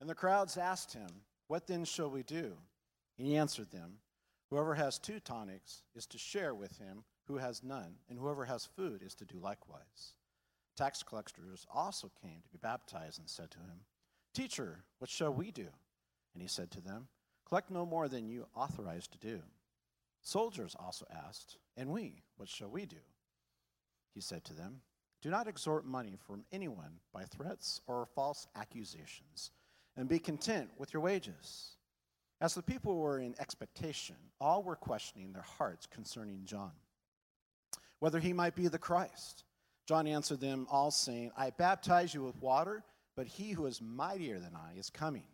And the crowds asked him, What then shall we do? And he answered them, Whoever has two tonics is to share with him who has none, and whoever has food is to do likewise. Tax collectors also came to be baptized and said to him, Teacher, what shall we do? And he said to them, Collect no more than you authorized to do. Soldiers also asked, And we, what shall we do? He said to them, Do not extort money from anyone by threats or false accusations, and be content with your wages. As the people were in expectation, all were questioning their hearts concerning John, whether he might be the Christ. John answered them all, saying, I baptize you with water, but he who is mightier than I is coming,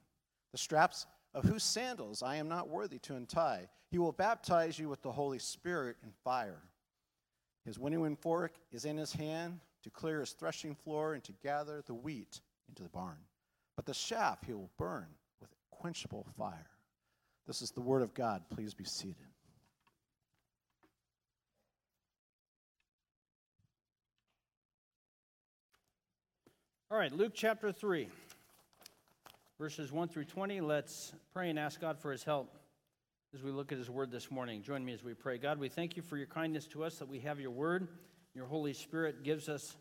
the straps of whose sandals I am not worthy to untie. He will baptize you with the Holy Spirit and fire. His winnowing fork is in his hand to clear his threshing floor and to gather the wheat into the barn. But the chaff he will burn with quenchable fire. This is the word of God. Please be seated. All right, Luke chapter 3, verses 1 through 20. Let's pray and ask God for his help as we look at his word this morning. Join me as we pray. God, we thank you for your kindness to us that we have your word. Your Holy Spirit gives us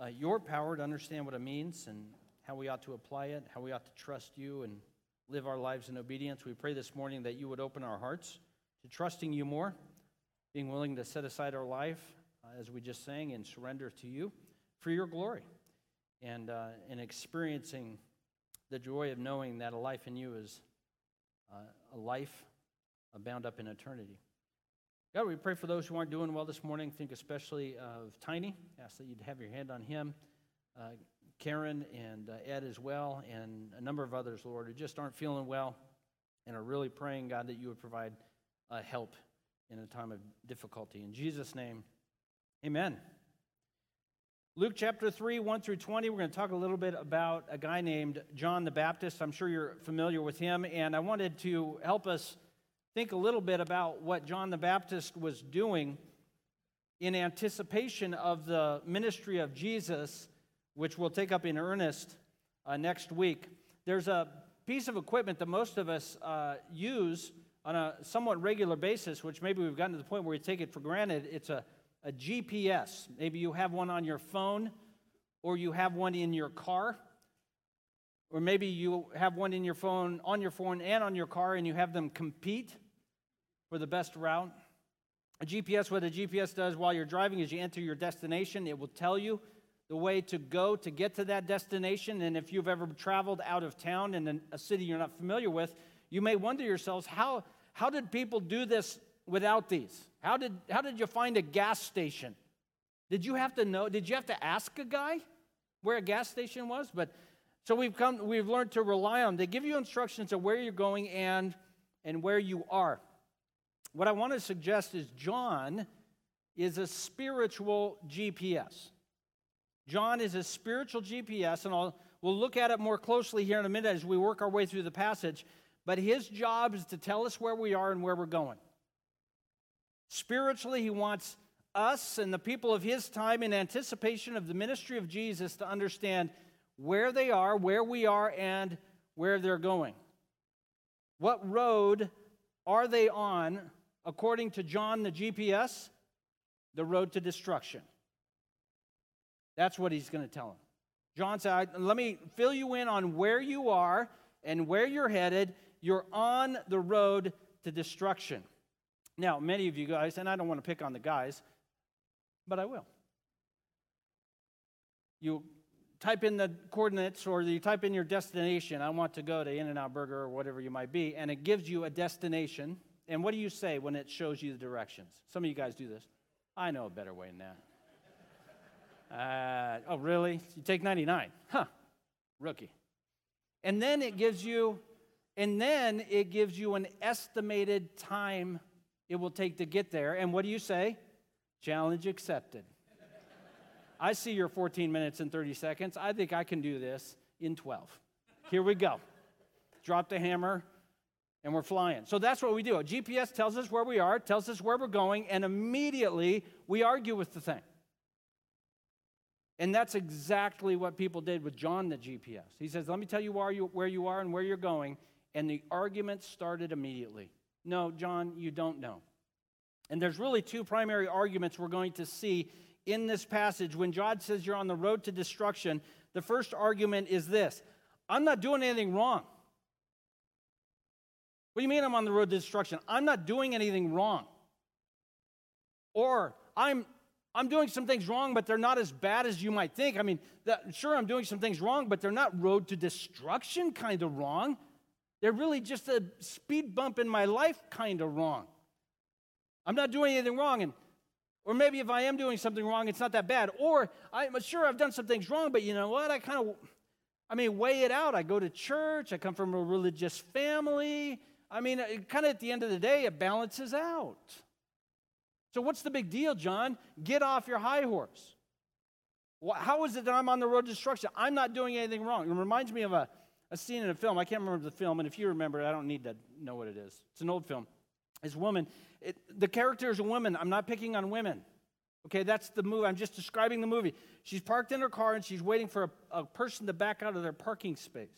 uh, your power to understand what it means and how we ought to apply it, how we ought to trust you and live our lives in obedience. We pray this morning that you would open our hearts to trusting you more, being willing to set aside our life, uh, as we just sang, and surrender to you for your glory, and, uh, experiencing the joy of knowing that a life in you is uh, a life bound up in eternity. God, we pray for those who aren't doing well this morning. Think especially of Tiny. Ask that you'd have your hand on him. Uh, Karen and uh, Ed as well, and a number of others, Lord, who just aren't feeling well and are really praying, God, that you would provide uh, help in a time of difficulty. In Jesus' name, amen. Luke chapter 3, 1 through 20, we're going to talk a little bit about a guy named John the Baptist. I'm sure you're familiar with him, and I wanted to help us think a little bit about what John the Baptist was doing in anticipation of the ministry of Jesus which we'll take up in earnest uh, next week. There's a piece of equipment that most of us uh, use on a somewhat regular basis, which maybe we've gotten to the point where we take it for granted. It's a, a GPS. Maybe you have one on your phone, or you have one in your car, or maybe you have one in your phone, on your phone, and on your car, and you have them compete for the best route. A GPS, what a GPS does while you're driving is you enter your destination, it will tell you the way to go to get to that destination. And if you've ever traveled out of town in a city you're not familiar with, you may wonder yourselves, how, how did people do this without these? How did, how did you find a gas station? Did you have to know? Did you have to ask a guy where a gas station was? But so we've come, we've learned to rely on. They give you instructions of where you're going and and where you are. What I want to suggest is John is a spiritual GPS. John is a spiritual GPS, and I'll, we'll look at it more closely here in a minute as we work our way through the passage. But his job is to tell us where we are and where we're going. Spiritually, he wants us and the people of his time in anticipation of the ministry of Jesus to understand where they are, where we are, and where they're going. What road are they on, according to John the GPS? The road to destruction. That's what he's going to tell him. John said, Let me fill you in on where you are and where you're headed. You're on the road to destruction. Now, many of you guys, and I don't want to pick on the guys, but I will. You type in the coordinates or you type in your destination. I want to go to In N Out Burger or whatever you might be, and it gives you a destination. And what do you say when it shows you the directions? Some of you guys do this. I know a better way than that. Uh, oh, really? You take 99. Huh. Rookie. And then it gives you, and then it gives you an estimated time it will take to get there. And what do you say? Challenge accepted. I see your 14 minutes and 30 seconds. I think I can do this in 12. Here we go. Drop the hammer, and we're flying. So that's what we do. A GPS tells us where we are, tells us where we're going, and immediately we argue with the thing. And that's exactly what people did with John the GPS. He says, Let me tell you where you, where you are and where you're going. And the argument started immediately. No, John, you don't know. And there's really two primary arguments we're going to see in this passage. When John says you're on the road to destruction, the first argument is this I'm not doing anything wrong. What do you mean I'm on the road to destruction? I'm not doing anything wrong. Or I'm I'm doing some things wrong, but they're not as bad as you might think. I mean, that, sure, I'm doing some things wrong, but they're not road to destruction kind of wrong. They're really just a speed bump in my life kind of wrong. I'm not doing anything wrong. And, or maybe if I am doing something wrong, it's not that bad. Or I'm sure I've done some things wrong, but you know what? I kind of, I mean, weigh it out. I go to church. I come from a religious family. I mean, kind of at the end of the day, it balances out. So, what's the big deal, John? Get off your high horse. How is it that I'm on the road to destruction? I'm not doing anything wrong. It reminds me of a, a scene in a film. I can't remember the film, and if you remember it, I don't need to know what it is. It's an old film. This woman, it, the character is a woman. I'm not picking on women. Okay, that's the movie. I'm just describing the movie. She's parked in her car and she's waiting for a, a person to back out of their parking space.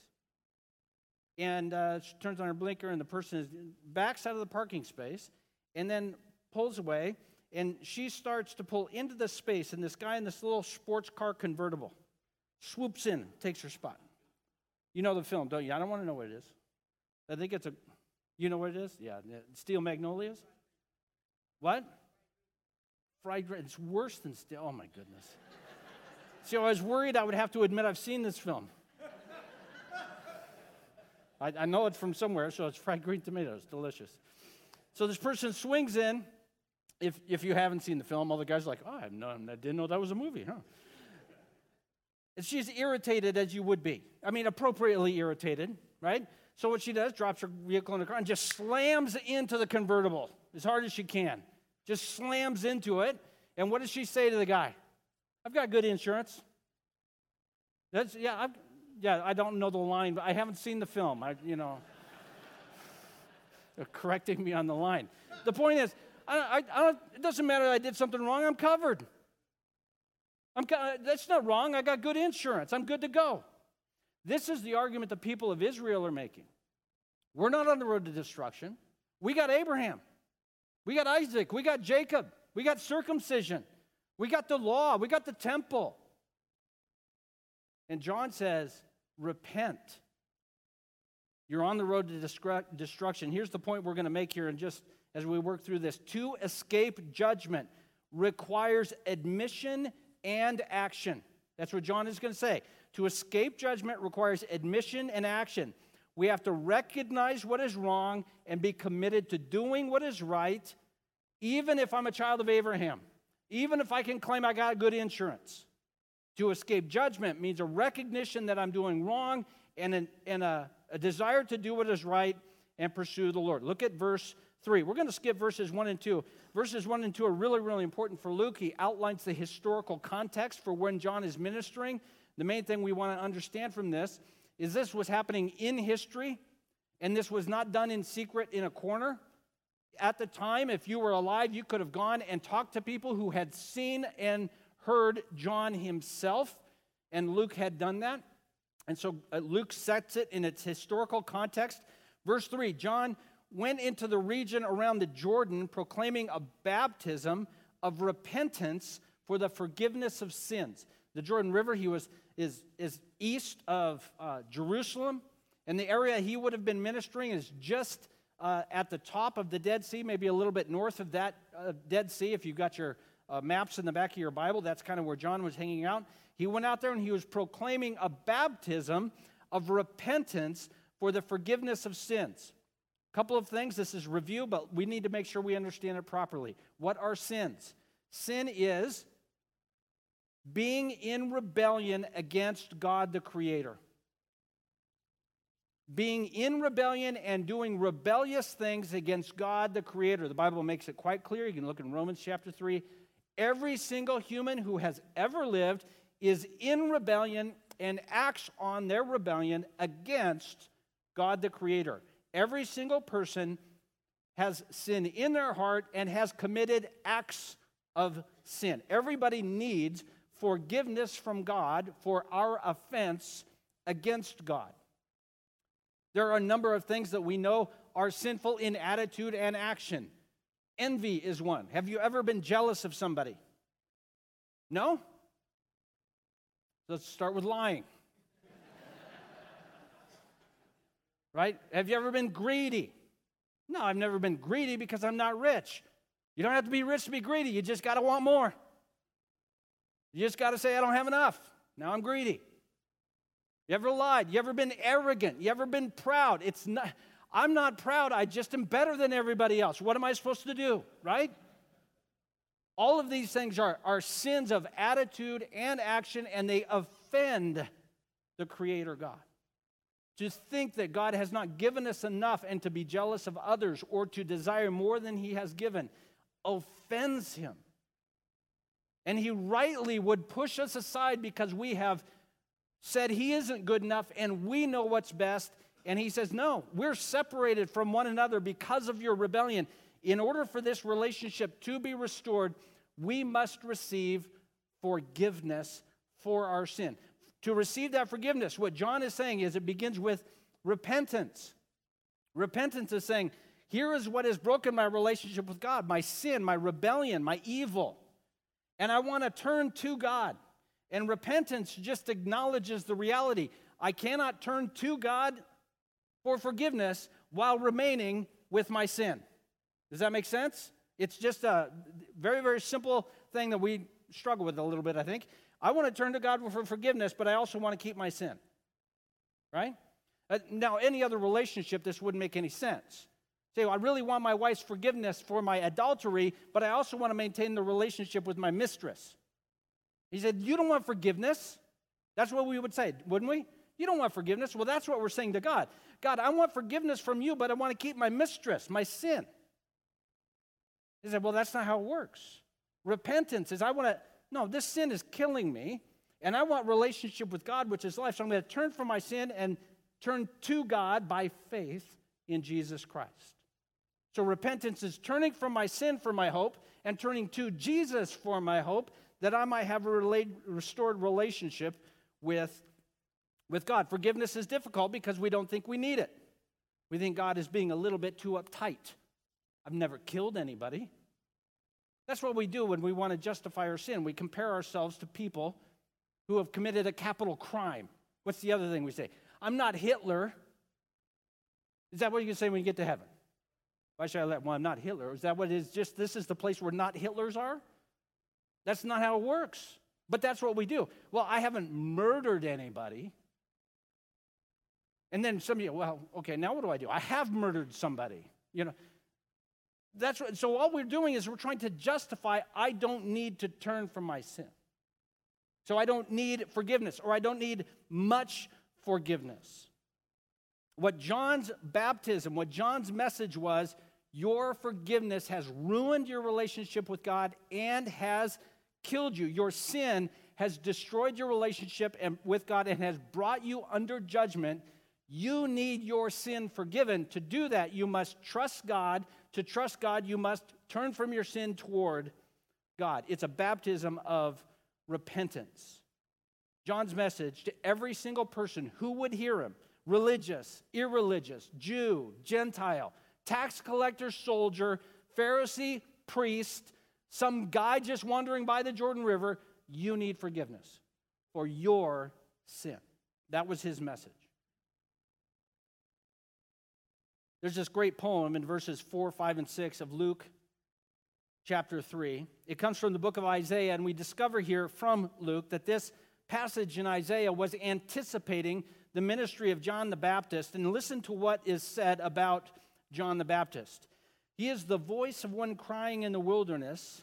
And uh, she turns on her blinker, and the person is, backs out of the parking space. And then pulls away, and she starts to pull into the space, and this guy in this little sports car convertible swoops in, takes her spot. You know the film, don't you? I don't want to know what it is. I think it's a, you know what it is? Yeah, Steel Magnolias. What? Fried. Green. It's worse than Steel. Oh my goodness. See, I was worried I would have to admit I've seen this film. I, I know it from somewhere, so it's fried green tomatoes, delicious. So this person swings in, if, if you haven't seen the film, all the guys are like, oh, I, know, I didn't know that was a movie, huh? She's irritated as you would be. I mean, appropriately irritated, right? So what she does, drops her vehicle in the car and just slams into the convertible as hard as she can. Just slams into it. And what does she say to the guy? I've got good insurance. That's yeah, I've, yeah. I don't know the line, but I haven't seen the film. I, you know, correcting me on the line. The point is, I, I, I it doesn't matter I did something wrong, I'm covered. I'm, uh, that's not wrong. I got good insurance. I'm good to go. This is the argument the people of Israel are making. We're not on the road to destruction. We got Abraham. We got Isaac. We got Jacob. We got circumcision. We got the law. We got the temple. And John says, repent. You're on the road to destruction. Here's the point we're going to make here in just as we work through this. To escape judgment requires admission and action. That's what John is going to say. To escape judgment requires admission and action. We have to recognize what is wrong and be committed to doing what is right, even if I'm a child of Abraham, even if I can claim I got good insurance. To escape judgment means a recognition that I'm doing wrong and, an, and a, a desire to do what is right and pursue the Lord. Look at verse 3. We're going to skip verses 1 and 2. Verses 1 and 2 are really, really important for Luke. He outlines the historical context for when John is ministering. The main thing we want to understand from this is this was happening in history, and this was not done in secret in a corner. At the time, if you were alive, you could have gone and talked to people who had seen and heard John himself, and Luke had done that. And so uh, Luke sets it in its historical context. Verse 3 John went into the region around the Jordan proclaiming a baptism of repentance for the forgiveness of sins. The Jordan River, he was, is, is east of uh, Jerusalem, and the area he would have been ministering is just uh, at the top of the Dead Sea, maybe a little bit north of that uh, Dead Sea. If you've got your uh, maps in the back of your Bible, that's kind of where John was hanging out. He went out there and he was proclaiming a baptism of repentance for the forgiveness of sins. Couple of things. This is review, but we need to make sure we understand it properly. What are sins? Sin is being in rebellion against God the Creator. Being in rebellion and doing rebellious things against God the Creator. The Bible makes it quite clear. You can look in Romans chapter 3. Every single human who has ever lived is in rebellion and acts on their rebellion against God the Creator. Every single person has sin in their heart and has committed acts of sin. Everybody needs forgiveness from God for our offense against God. There are a number of things that we know are sinful in attitude and action. Envy is one. Have you ever been jealous of somebody? No? Let's start with lying. Right? Have you ever been greedy? No, I've never been greedy because I'm not rich. You don't have to be rich to be greedy. You just got to want more. You just got to say, I don't have enough. Now I'm greedy. You ever lied? You ever been arrogant? You ever been proud? It's not, I'm not proud. I just am better than everybody else. What am I supposed to do? Right? All of these things are, are sins of attitude and action, and they offend the Creator God. To think that God has not given us enough and to be jealous of others or to desire more than He has given offends Him. And He rightly would push us aside because we have said He isn't good enough and we know what's best. And He says, No, we're separated from one another because of your rebellion. In order for this relationship to be restored, we must receive forgiveness for our sin. To receive that forgiveness, what John is saying is it begins with repentance. Repentance is saying, here is what has broken my relationship with God my sin, my rebellion, my evil. And I want to turn to God. And repentance just acknowledges the reality. I cannot turn to God for forgiveness while remaining with my sin. Does that make sense? It's just a very, very simple thing that we struggle with a little bit, I think. I want to turn to God for forgiveness, but I also want to keep my sin. Right? Uh, now, any other relationship, this wouldn't make any sense. Say, well, I really want my wife's forgiveness for my adultery, but I also want to maintain the relationship with my mistress. He said, You don't want forgiveness? That's what we would say, wouldn't we? You don't want forgiveness. Well, that's what we're saying to God. God, I want forgiveness from you, but I want to keep my mistress, my sin. He said, Well, that's not how it works. Repentance is I want to, no, this sin is killing me, and I want relationship with God, which is life. So I'm going to turn from my sin and turn to God by faith in Jesus Christ. So repentance is turning from my sin for my hope and turning to Jesus for my hope that I might have a restored relationship with, with God. Forgiveness is difficult because we don't think we need it. We think God is being a little bit too uptight. I've never killed anybody. That's what we do when we want to justify our sin. We compare ourselves to people who have committed a capital crime. What's the other thing we say? I'm not Hitler. Is that what you can say when you get to heaven? Why should I let? Well, I'm not Hitler. Is that what it is? Just this is the place where not Hitlers are? That's not how it works. But that's what we do. Well, I haven't murdered anybody. And then somebody, well, okay, now what do I do? I have murdered somebody. You know, that's what, so all we're doing is we're trying to justify I don't need to turn from my sin. So I don't need forgiveness or I don't need much forgiveness. What John's baptism, what John's message was, your forgiveness has ruined your relationship with God and has killed you. Your sin has destroyed your relationship and, with God and has brought you under judgment. You need your sin forgiven. To do that, you must trust God to trust God, you must turn from your sin toward God. It's a baptism of repentance. John's message to every single person who would hear him religious, irreligious, Jew, Gentile, tax collector, soldier, Pharisee, priest, some guy just wandering by the Jordan River you need forgiveness for your sin. That was his message. There's this great poem in verses 4, 5, and 6 of Luke chapter 3. It comes from the book of Isaiah, and we discover here from Luke that this passage in Isaiah was anticipating the ministry of John the Baptist. And listen to what is said about John the Baptist. He is the voice of one crying in the wilderness,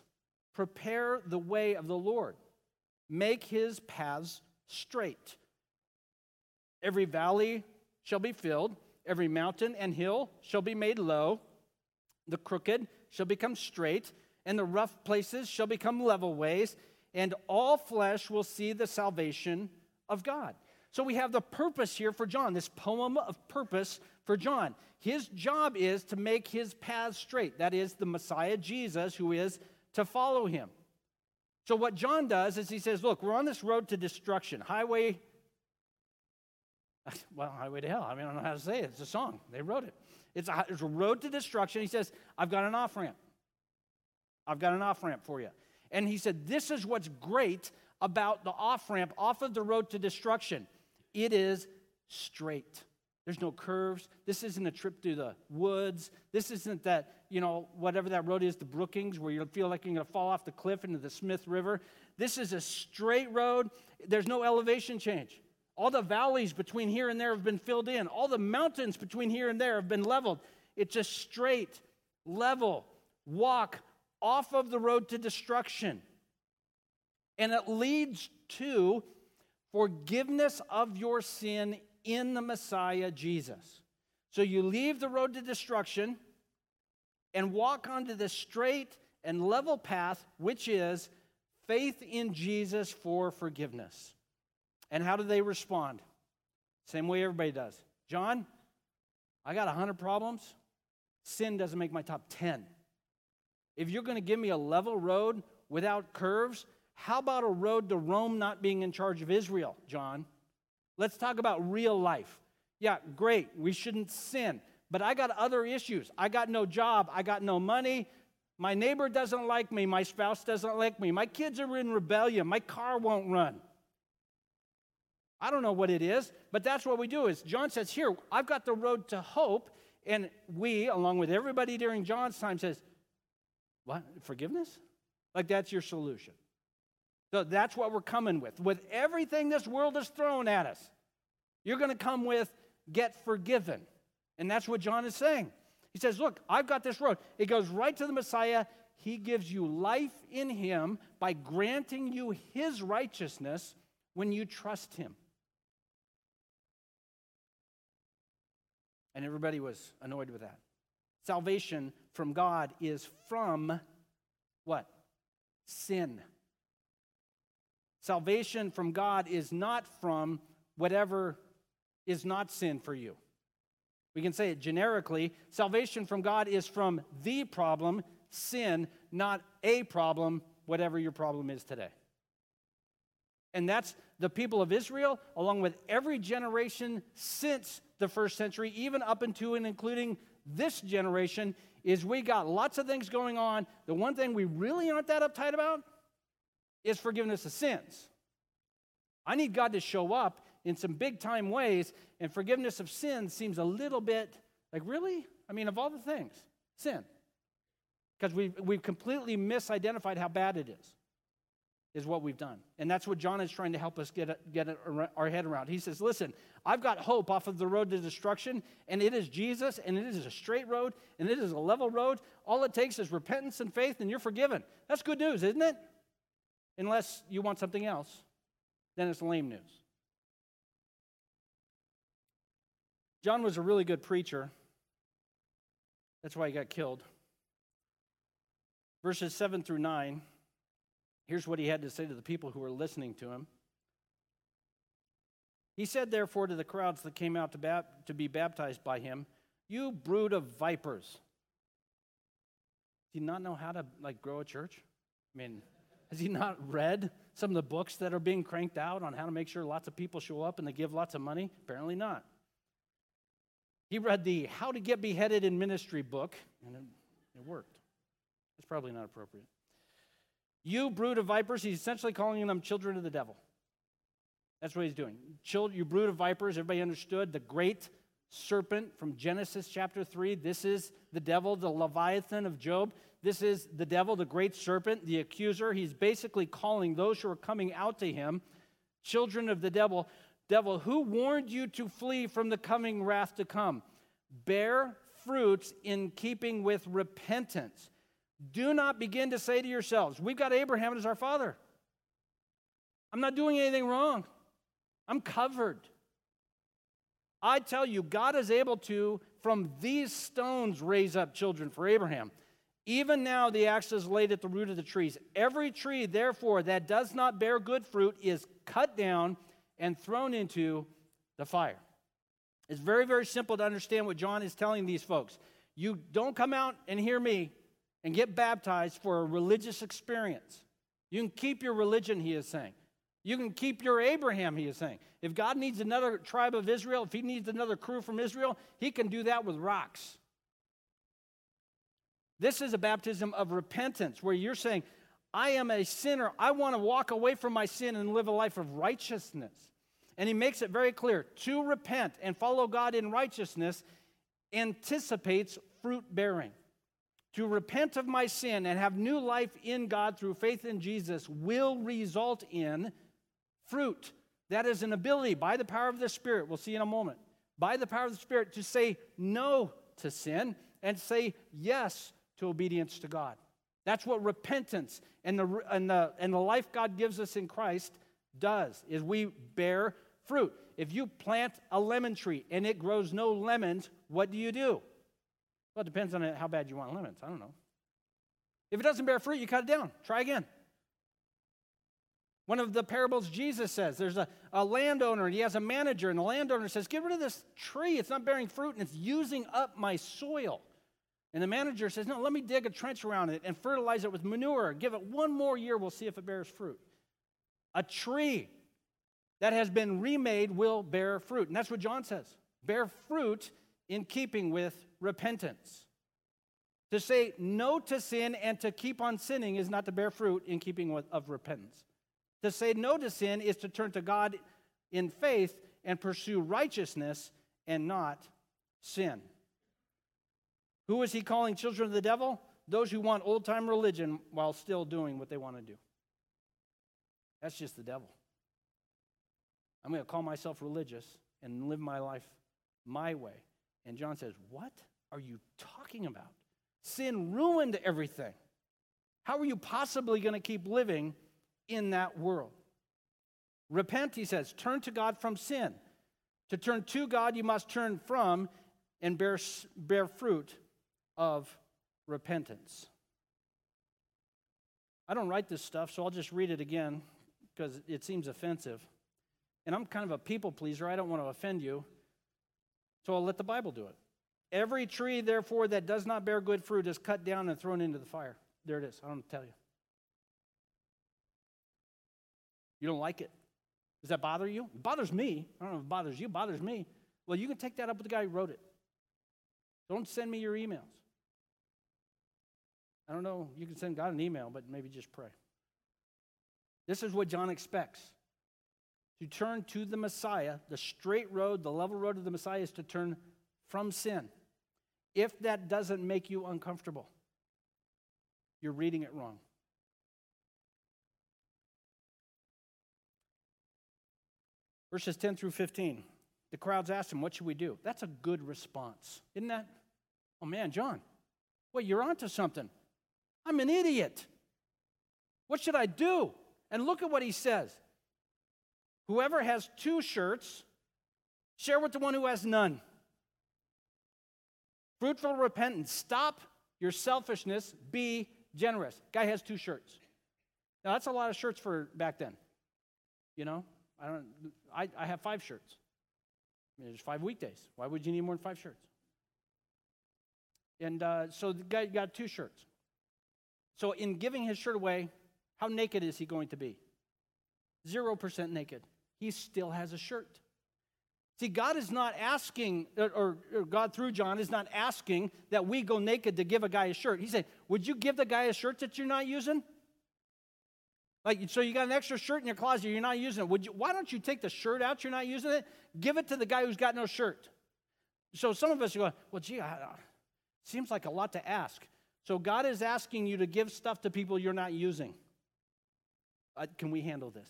Prepare the way of the Lord, make his paths straight. Every valley shall be filled Every mountain and hill shall be made low, the crooked shall become straight, and the rough places shall become level ways, and all flesh will see the salvation of God. So we have the purpose here for John, this poem of purpose for John. His job is to make his path straight. That is, the Messiah Jesus, who is to follow him. So, what John does is he says, Look, we're on this road to destruction. Highway, well, highway to hell. I mean, I don't know how to say it. It's a song. They wrote it. It's a, it's a road to destruction. He says, I've got an off ramp. I've got an off ramp for you. And he said, This is what's great about the off ramp off of the road to destruction it is straight. There's no curves. This isn't a trip through the woods. This isn't that, you know, whatever that road is, the Brookings, where you feel like you're going to fall off the cliff into the Smith River. This is a straight road. There's no elevation change. All the valleys between here and there have been filled in. All the mountains between here and there have been leveled. It's a straight, level walk off of the road to destruction. And it leads to forgiveness of your sin in the Messiah Jesus. So you leave the road to destruction and walk onto the straight and level path, which is faith in Jesus for forgiveness. And how do they respond? Same way everybody does. John, I got 100 problems. Sin doesn't make my top 10. If you're going to give me a level road without curves, how about a road to Rome not being in charge of Israel, John? Let's talk about real life. Yeah, great. We shouldn't sin. But I got other issues. I got no job. I got no money. My neighbor doesn't like me. My spouse doesn't like me. My kids are in rebellion. My car won't run. I don't know what it is, but that's what we do. Is John says, "Here, I've got the road to hope." And we, along with everybody during John's time, says, What? Forgiveness? Like that's your solution. So that's what we're coming with. With everything this world has thrown at us, you're going to come with get forgiven. And that's what John is saying. He says, Look, I've got this road. It goes right to the Messiah. He gives you life in Him by granting you His righteousness when you trust Him. And everybody was annoyed with that. Salvation from God is from what? Sin. Salvation from God is not from whatever is not sin for you. We can say it generically salvation from God is from the problem, sin, not a problem, whatever your problem is today. And that's the people of Israel, along with every generation since the first century, even up into and including this generation, is we got lots of things going on. The one thing we really aren't that uptight about is forgiveness of sins. I need God to show up in some big time ways, and forgiveness of sins seems a little bit like, really? I mean, of all the things, sin. Because we've, we've completely misidentified how bad it is, is what we've done. And that's what John is trying to help us get, get our head around. He says, listen, I've got hope off of the road to destruction, and it is Jesus, and it is a straight road, and it is a level road. All it takes is repentance and faith, and you're forgiven. That's good news, isn't it? Unless you want something else, then it's lame news. John was a really good preacher. That's why he got killed. Verses 7 through 9, here's what he had to say to the people who were listening to him. He said, therefore, to the crowds that came out to, to be baptized by him, You brood of vipers. Do you not know how to like grow a church? I mean, has he not read some of the books that are being cranked out on how to make sure lots of people show up and they give lots of money? Apparently not. He read the How to Get Beheaded in Ministry book, and it, it worked. It's probably not appropriate. You brood of vipers, he's essentially calling them children of the devil. That's what he's doing. You brood of vipers, everybody understood the great serpent from Genesis chapter 3. This is the devil, the Leviathan of Job. This is the devil, the great serpent, the accuser. He's basically calling those who are coming out to him children of the devil. Devil, who warned you to flee from the coming wrath to come? Bear fruits in keeping with repentance. Do not begin to say to yourselves, We've got Abraham as our father. I'm not doing anything wrong. I'm covered. I tell you, God is able to, from these stones, raise up children for Abraham. Even now, the axe is laid at the root of the trees. Every tree, therefore, that does not bear good fruit is cut down and thrown into the fire. It's very, very simple to understand what John is telling these folks. You don't come out and hear me and get baptized for a religious experience. You can keep your religion, he is saying. You can keep your Abraham, he is saying. If God needs another tribe of Israel, if he needs another crew from Israel, he can do that with rocks. This is a baptism of repentance where you're saying, I am a sinner. I want to walk away from my sin and live a life of righteousness. And he makes it very clear to repent and follow God in righteousness anticipates fruit bearing. To repent of my sin and have new life in God through faith in Jesus will result in fruit. That is an ability by the power of the Spirit, we'll see in a moment, by the power of the Spirit to say no to sin and say yes to obedience to God. That's what repentance and the, and the, and the life God gives us in Christ does, is we bear fruit. If you plant a lemon tree and it grows no lemons, what do you do? Well, it depends on how bad you want lemons. I don't know. If it doesn't bear fruit, you cut it down. Try again. One of the parables Jesus says there's a, a landowner and he has a manager, and the landowner says, Get rid of this tree. It's not bearing fruit and it's using up my soil. And the manager says, No, let me dig a trench around it and fertilize it with manure. Give it one more year, we'll see if it bears fruit. A tree that has been remade will bear fruit. And that's what John says bear fruit in keeping with repentance. To say no to sin and to keep on sinning is not to bear fruit in keeping of repentance. To say no to sin is to turn to God in faith and pursue righteousness and not sin. Who is he calling children of the devil? Those who want old time religion while still doing what they want to do. That's just the devil. I'm going to call myself religious and live my life my way. And John says, What are you talking about? Sin ruined everything. How are you possibly going to keep living in that world? Repent, he says, turn to God from sin. To turn to God, you must turn from and bear, bear fruit of repentance. I don't write this stuff, so I'll just read it again because it seems offensive. And I'm kind of a people pleaser. I don't want to offend you. So I'll let the Bible do it. Every tree, therefore, that does not bear good fruit is cut down and thrown into the fire. There it is. I don't tell you. You don't like it. Does that bother you? It bothers me. I don't know if it bothers you, it bothers me. Well, you can take that up with the guy who wrote it. Don't send me your emails. I don't know, you can send God an email, but maybe just pray. This is what John expects. To turn to the Messiah, the straight road, the level road of the Messiah is to turn from sin. If that doesn't make you uncomfortable, you're reading it wrong. Verses 10 through 15. The crowds asked him, What should we do? That's a good response, isn't that? Oh man, John, well, you're onto something. I'm an idiot. What should I do? And look at what he says. Whoever has two shirts, share with the one who has none. Fruitful repentance. Stop your selfishness. Be generous. Guy has two shirts. Now that's a lot of shirts for back then. You know, I don't. I, I have five shirts. I mean, there's five weekdays. Why would you need more than five shirts? And uh, so the guy got two shirts. So, in giving his shirt away, how naked is he going to be? 0% naked. He still has a shirt. See, God is not asking, or, or, God through John is not asking that we go naked to give a guy a shirt. He said, Would you give the guy a shirt that you're not using? Like, so you got an extra shirt in your closet, you're not using it. Would you, why don't you take the shirt out, you're not using it? Give it to the guy who's got no shirt. So some of us are going, Well, gee, I, seems like a lot to ask. So God is asking you to give stuff to people you're not using. Uh, can we handle this?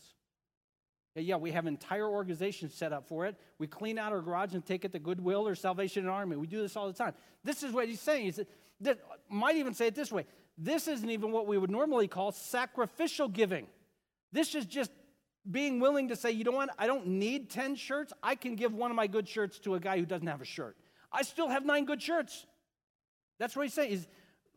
Yeah, we have entire organizations set up for it. We clean out our garage and take it to Goodwill or Salvation Army. We do this all the time. This is what he's saying. He that, might even say it this way. This isn't even what we would normally call sacrificial giving. This is just being willing to say, you know what, I don't need 10 shirts. I can give one of my good shirts to a guy who doesn't have a shirt. I still have nine good shirts. That's what he's saying. Is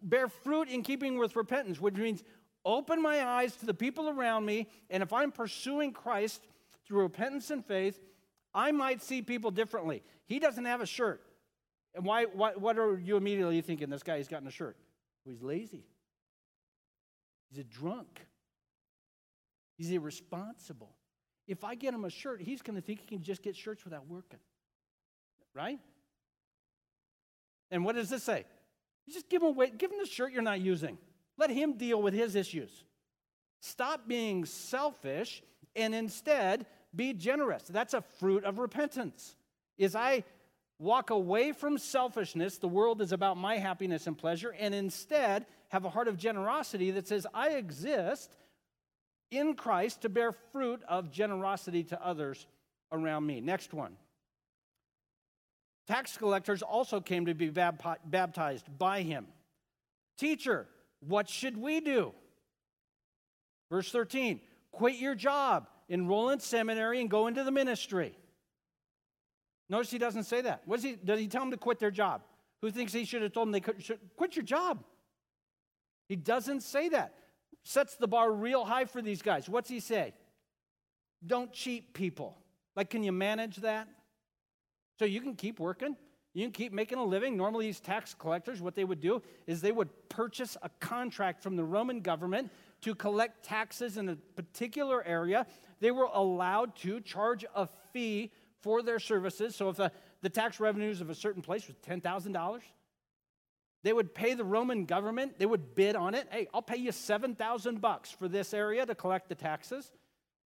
bear fruit in keeping with repentance, which means open my eyes to the people around me, and if I'm pursuing Christ through repentance and faith, I might see people differently. He doesn't have a shirt. And why, why what are you immediately thinking? This guy, he's gotten a shirt. Well, he's lazy. He's a drunk. He's irresponsible. If I get him a shirt, he's going to think he can just get shirts without working. Right? And what does this say? You just give him away, give him the shirt you're not using. Let him deal with his issues. Stop being selfish and instead be generous. That's a fruit of repentance. Is I walk away from selfishness, the world is about my happiness and pleasure, and instead have a heart of generosity that says, I exist in Christ to bear fruit of generosity to others around me. Next one. Tax collectors also came to be baptized by him. Teacher, what should we do? Verse 13 quit your job, enroll in seminary, and go into the ministry. Notice he doesn't say that. What does he, does he tell them to quit their job? Who thinks he should have told them they could, should, quit your job? He doesn't say that. Sets the bar real high for these guys. What's he say? Don't cheat people. Like, can you manage that? So you can keep working, you can keep making a living. Normally, these tax collectors, what they would do is they would purchase a contract from the Roman government to collect taxes in a particular area. They were allowed to charge a fee for their services. So if the, the tax revenues of a certain place was $10,000, they would pay the Roman government, they would bid on it. Hey, I'll pay you 7,000 bucks for this area to collect the taxes.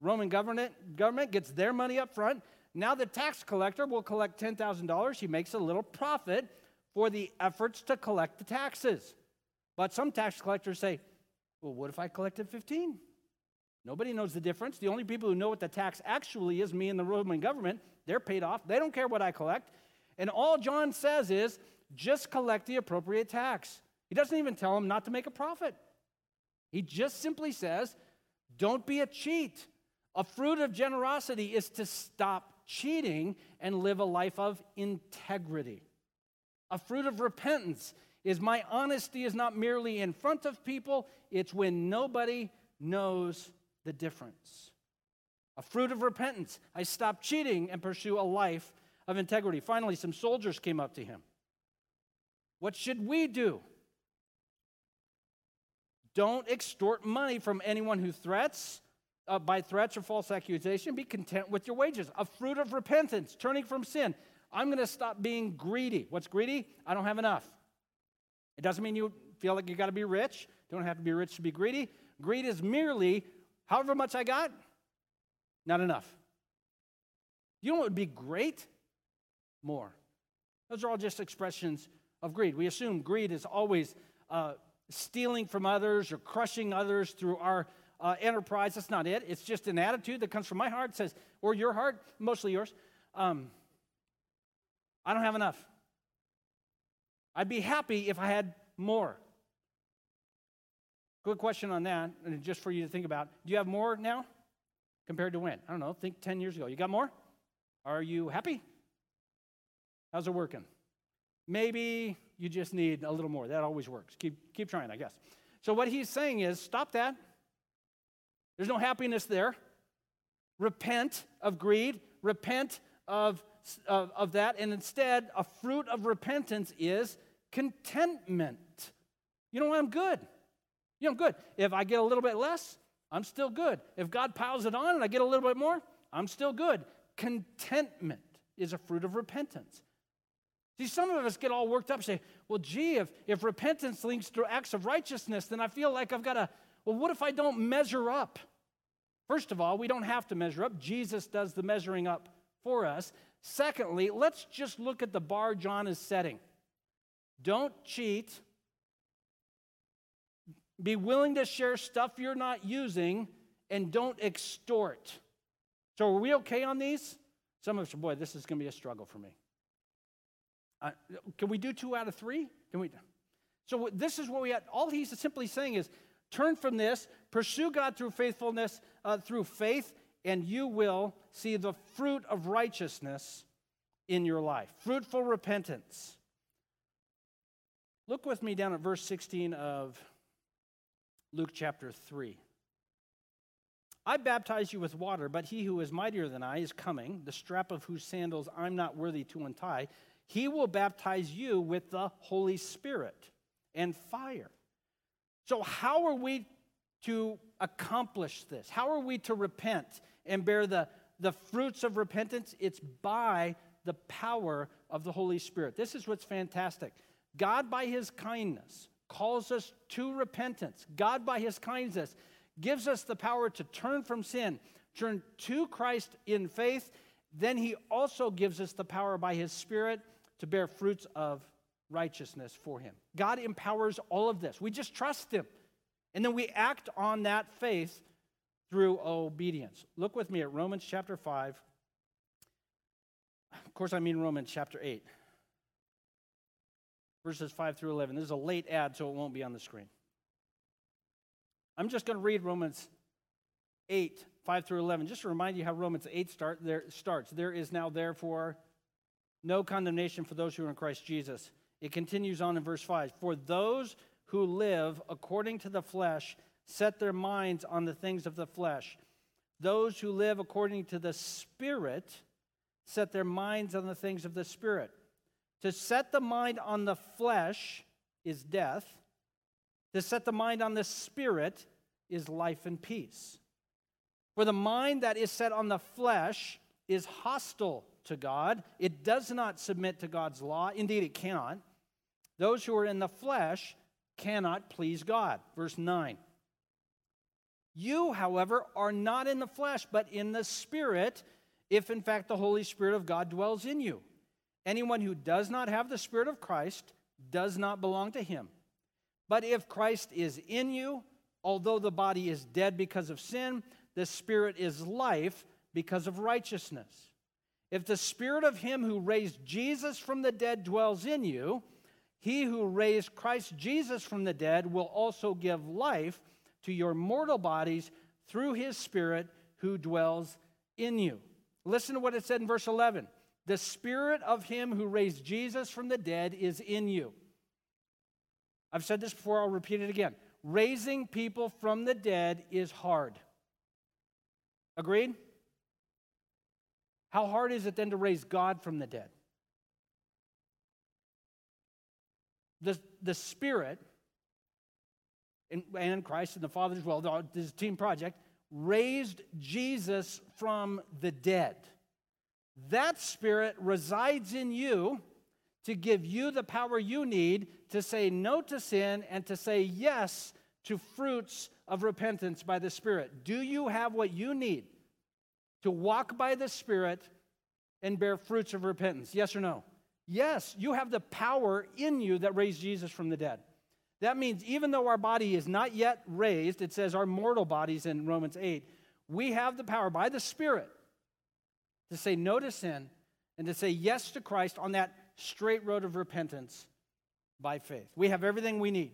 Roman government, government gets their money up front. Now the tax collector will collect $10,000. He makes a little profit for the efforts to collect the taxes. But some tax collectors say, well, what if I collected 15? Nobody knows the difference. The only people who know what the tax actually is, me and the Roman government, they're paid off. They don't care what I collect. And all John says is just collect the appropriate tax. He doesn't even tell them not to make a profit. He just simply says, don't be a cheat. A fruit of generosity is to stop cheating and live a life of integrity. A fruit of repentance is my honesty is not merely in front of people, it's when nobody knows the difference. A fruit of repentance, I stop cheating and pursue a life of integrity. Finally, some soldiers came up to him. What should we do? Don't extort money from anyone who threats uh, by threats or false accusation, be content with your wages. A fruit of repentance, turning from sin. I'm going to stop being greedy. What's greedy? I don't have enough. It doesn't mean you feel like you got to be rich. You don't have to be rich to be greedy. Greed is merely however much I got, not enough. You know what would be great? More. Those are all just expressions of greed. We assume greed is always uh, stealing from others or crushing others through our uh, enterprise. That's not it. It's just an attitude that comes from my heart, says, or your heart, mostly yours. Um, I don't have enough. I'd be happy if I had more. Good question on that, and just for you to think about. Do you have more now compared to when? I don't know. Think 10 years ago. You got more? Are you happy? How's it working? Maybe you just need a little more. That always works. Keep, keep trying, I guess. So, what he's saying is stop that. There's no happiness there. Repent of greed, repent of, of, of that, and instead, a fruit of repentance is contentment. You know, what? I'm good. You know, I'm good. If I get a little bit less, I'm still good. If God piles it on and I get a little bit more, I'm still good. Contentment is a fruit of repentance. See, some of us get all worked up, and say, well, gee, if, if repentance links to acts of righteousness, then I feel like I've got to, well, what if I don't measure up? First of all, we don't have to measure up. Jesus does the measuring up for us. Secondly, let's just look at the bar John is setting. Don't cheat. Be willing to share stuff you're not using and don't extort. So, are we okay on these? Some of us, boy, this is going to be a struggle for me. Uh, can we do two out of three? Can we? So, this is what we had. All he's simply saying is turn from this, pursue God through faithfulness, uh, through faith, and you will see the fruit of righteousness in your life. Fruitful repentance. Look with me down at verse 16 of Luke chapter 3. I baptize you with water, but he who is mightier than I is coming, the strap of whose sandals I'm not worthy to untie. He will baptize you with the Holy Spirit and fire. So, how are we to accomplish this? How are we to repent and bear the, the fruits of repentance? It's by the power of the Holy Spirit. This is what's fantastic. God, by his kindness, calls us to repentance. God, by his kindness, gives us the power to turn from sin, turn to Christ in faith. Then he also gives us the power by his Spirit to bear fruits of righteousness for him. God empowers all of this. We just trust him. And then we act on that faith through obedience. Look with me at Romans chapter 5. Of course, I mean Romans chapter 8, verses 5 through 11. This is a late add, so it won't be on the screen. I'm just going to read Romans 8, 5 through 11, just to remind you how Romans 8 start, there, starts. There is now, therefore, no condemnation for those who are in Christ Jesus. It continues on in verse 5 For those who live according to the flesh set their minds on the things of the flesh. Those who live according to the Spirit set their minds on the things of the Spirit. To set the mind on the flesh is death, to set the mind on the Spirit is life and peace. For the mind that is set on the flesh is hostile to God, it does not submit to God's law. Indeed, it cannot. Those who are in the flesh cannot please God. Verse 9. You, however, are not in the flesh, but in the Spirit, if in fact the Holy Spirit of God dwells in you. Anyone who does not have the Spirit of Christ does not belong to him. But if Christ is in you, although the body is dead because of sin, the Spirit is life because of righteousness. If the Spirit of him who raised Jesus from the dead dwells in you, he who raised Christ Jesus from the dead will also give life to your mortal bodies through his Spirit who dwells in you. Listen to what it said in verse 11 The Spirit of him who raised Jesus from the dead is in you. I've said this before, I'll repeat it again. Raising people from the dead is hard. Agreed? How hard is it then to raise God from the dead? The, the Spirit and, and Christ and the Father as well, this team project, raised Jesus from the dead. That Spirit resides in you to give you the power you need to say no to sin and to say yes to fruits of repentance by the Spirit. Do you have what you need to walk by the Spirit and bear fruits of repentance? Yes or no? Yes, you have the power in you that raised Jesus from the dead. That means even though our body is not yet raised, it says our mortal bodies in Romans 8, we have the power by the Spirit to say no to sin and to say yes to Christ on that straight road of repentance by faith. We have everything we need.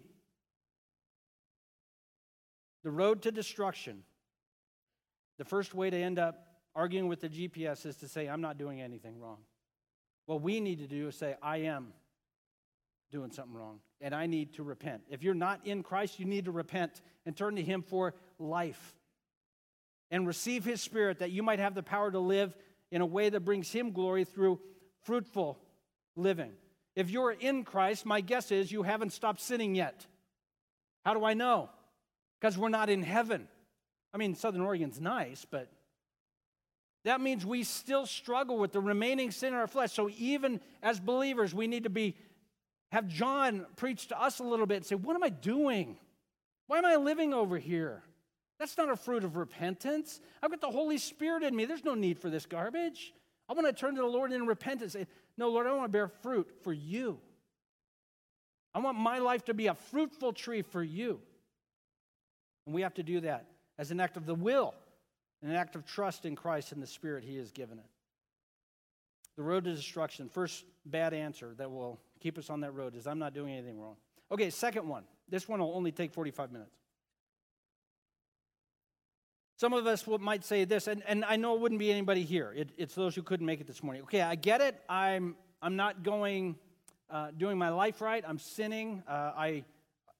The road to destruction, the first way to end up arguing with the GPS is to say, I'm not doing anything wrong. What we need to do is say, I am doing something wrong and I need to repent. If you're not in Christ, you need to repent and turn to Him for life and receive His Spirit that you might have the power to live in a way that brings Him glory through fruitful living. If you're in Christ, my guess is you haven't stopped sinning yet. How do I know? Because we're not in heaven. I mean, Southern Oregon's nice, but that means we still struggle with the remaining sin in our flesh. So even as believers, we need to be have John preach to us a little bit and say, What am I doing? Why am I living over here? That's not a fruit of repentance. I've got the Holy Spirit in me. There's no need for this garbage. I want to turn to the Lord in repentance. Say, no, Lord, I want to bear fruit for you. I want my life to be a fruitful tree for you. And we have to do that as an act of the will an act of trust in Christ and the Spirit He has given it. The road to destruction, first bad answer that will keep us on that road is I'm not doing anything wrong. Okay, second one. This one will only take 45 minutes. Some of us might say this, and, and I know it wouldn't be anybody here. It, it's those who couldn't make it this morning. Okay, I get it. I'm, I'm not going, uh, doing my life right. I'm sinning. Uh, I,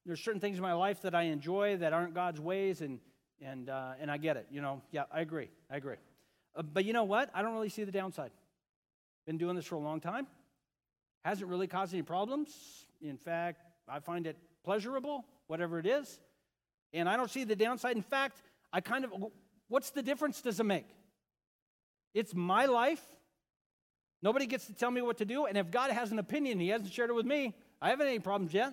there's certain things in my life that I enjoy that aren't God's ways, and and, uh, and I get it. You know, yeah, I agree. I agree. Uh, but you know what? I don't really see the downside. Been doing this for a long time. Hasn't really caused any problems. In fact, I find it pleasurable, whatever it is. And I don't see the downside. In fact, I kind of, what's the difference does it make? It's my life. Nobody gets to tell me what to do. And if God has an opinion, He hasn't shared it with me, I haven't any problems yet.